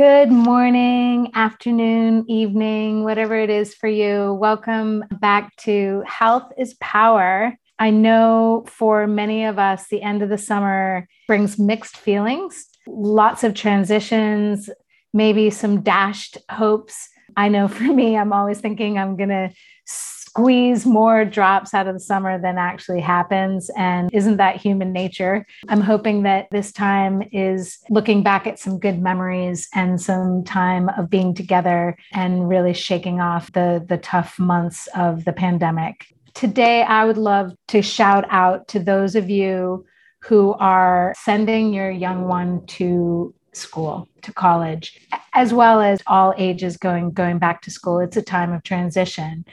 Good morning, afternoon, evening, whatever it is for you. Welcome back to Health is Power. I know for many of us, the end of the summer brings mixed feelings, lots of transitions, maybe some dashed hopes. I know for me, I'm always thinking I'm going to squeeze more drops out of the summer than actually happens. And isn't that human nature? I'm hoping that this time is looking back at some good memories and some time of being together and really shaking off the, the tough months of the pandemic. Today, I would love to shout out to those of you who are sending your young one to school to college as well as all ages going going back to school it's a time of transition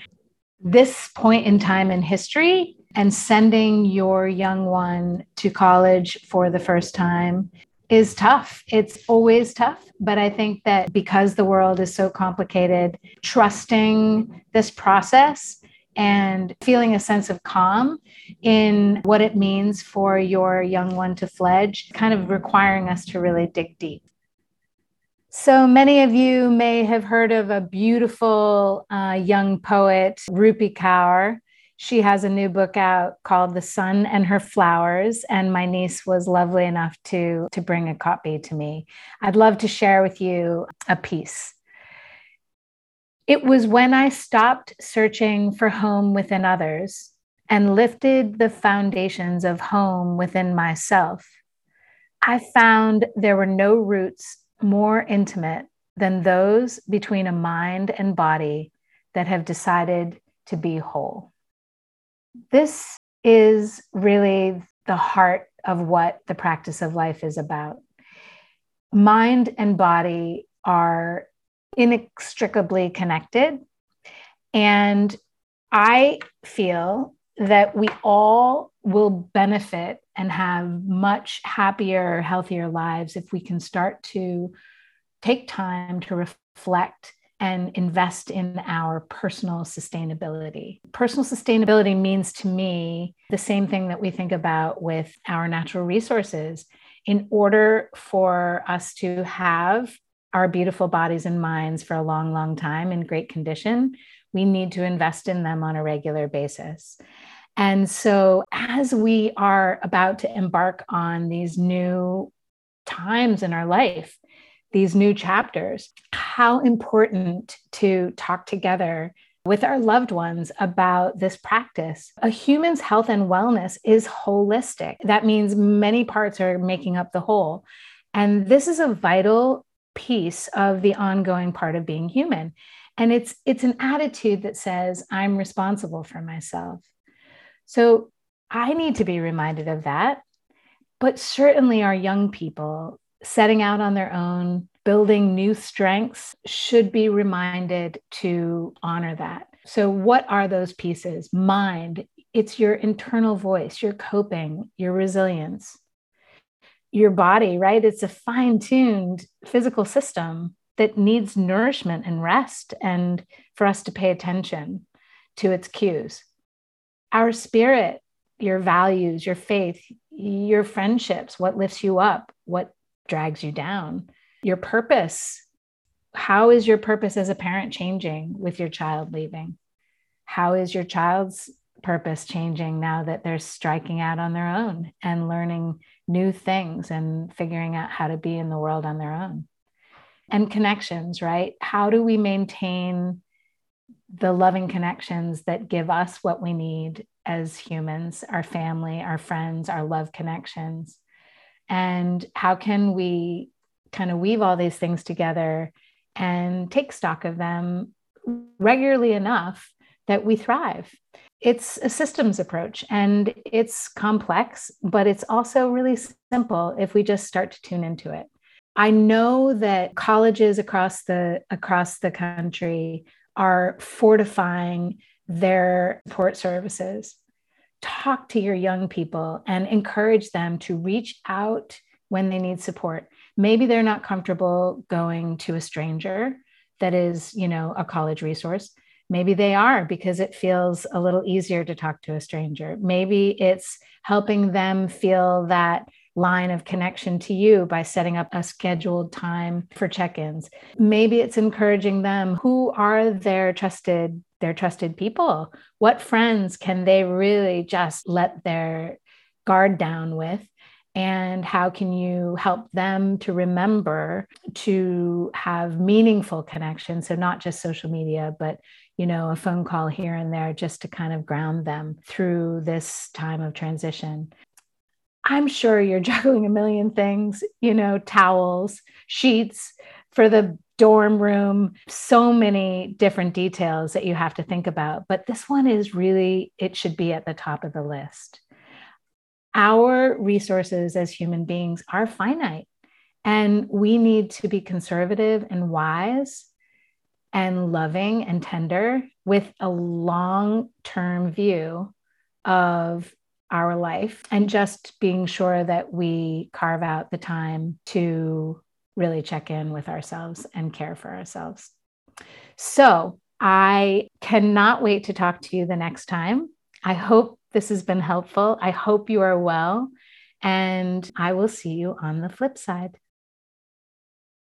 this point in time in history and sending your young one to college for the first time is tough. It's always tough. But I think that because the world is so complicated, trusting this process and feeling a sense of calm in what it means for your young one to fledge, kind of requiring us to really dig deep. So many of you may have heard of a beautiful uh, young poet, Rupi Kaur. She has a new book out called The Sun and Her Flowers, and my niece was lovely enough to, to bring a copy to me. I'd love to share with you a piece. It was when I stopped searching for home within others and lifted the foundations of home within myself. I found there were no roots more intimate than those between a mind and body that have decided to be whole. This is really the heart of what the practice of life is about. Mind and body are inextricably connected. And I feel that we all will benefit and have much happier, healthier lives if we can start to take time to reflect and invest in our personal sustainability. Personal sustainability means to me the same thing that we think about with our natural resources. In order for us to have our beautiful bodies and minds for a long, long time in great condition, we need to invest in them on a regular basis. And so, as we are about to embark on these new times in our life, these new chapters, how important to talk together with our loved ones about this practice. A human's health and wellness is holistic. That means many parts are making up the whole. And this is a vital piece of the ongoing part of being human. And it's it's an attitude that says I'm responsible for myself. So I need to be reminded of that. But certainly, our young people setting out on their own, building new strengths, should be reminded to honor that. So, what are those pieces? Mind, it's your internal voice, your coping, your resilience. Your body, right? It's a fine tuned physical system that needs nourishment and rest, and for us to pay attention to its cues our spirit, your values, your faith, your friendships, what lifts you up, what drags you down, your purpose. How is your purpose as a parent changing with your child leaving? How is your child's purpose changing now that they're striking out on their own and learning new things and figuring out how to be in the world on their own? And connections, right? How do we maintain the loving connections that give us what we need as humans, our family, our friends, our love connections. And how can we kind of weave all these things together and take stock of them regularly enough that we thrive? It's a systems approach and it's complex, but it's also really simple if we just start to tune into it. I know that colleges across the across the country are fortifying their support services. Talk to your young people and encourage them to reach out when they need support. Maybe they're not comfortable going to a stranger that is, you know, a college resource. Maybe they are because it feels a little easier to talk to a stranger. Maybe it's helping them feel that line of connection to you by setting up a scheduled time for check-ins. Maybe it's encouraging them who are their trusted their trusted people. What friends can they really just let their guard down with? And how can you help them to remember to have meaningful connection? So, not just social media, but you know, a phone call here and there just to kind of ground them through this time of transition. I'm sure you're juggling a million things, you know, towels, sheets for the dorm room, so many different details that you have to think about. But this one is really, it should be at the top of the list. Our resources as human beings are finite, and we need to be conservative and wise and loving and tender with a long term view of our life and just being sure that we carve out the time to really check in with ourselves and care for ourselves. So, I cannot wait to talk to you the next time. I hope this has been helpful. I hope you are well, and I will see you on the flip side.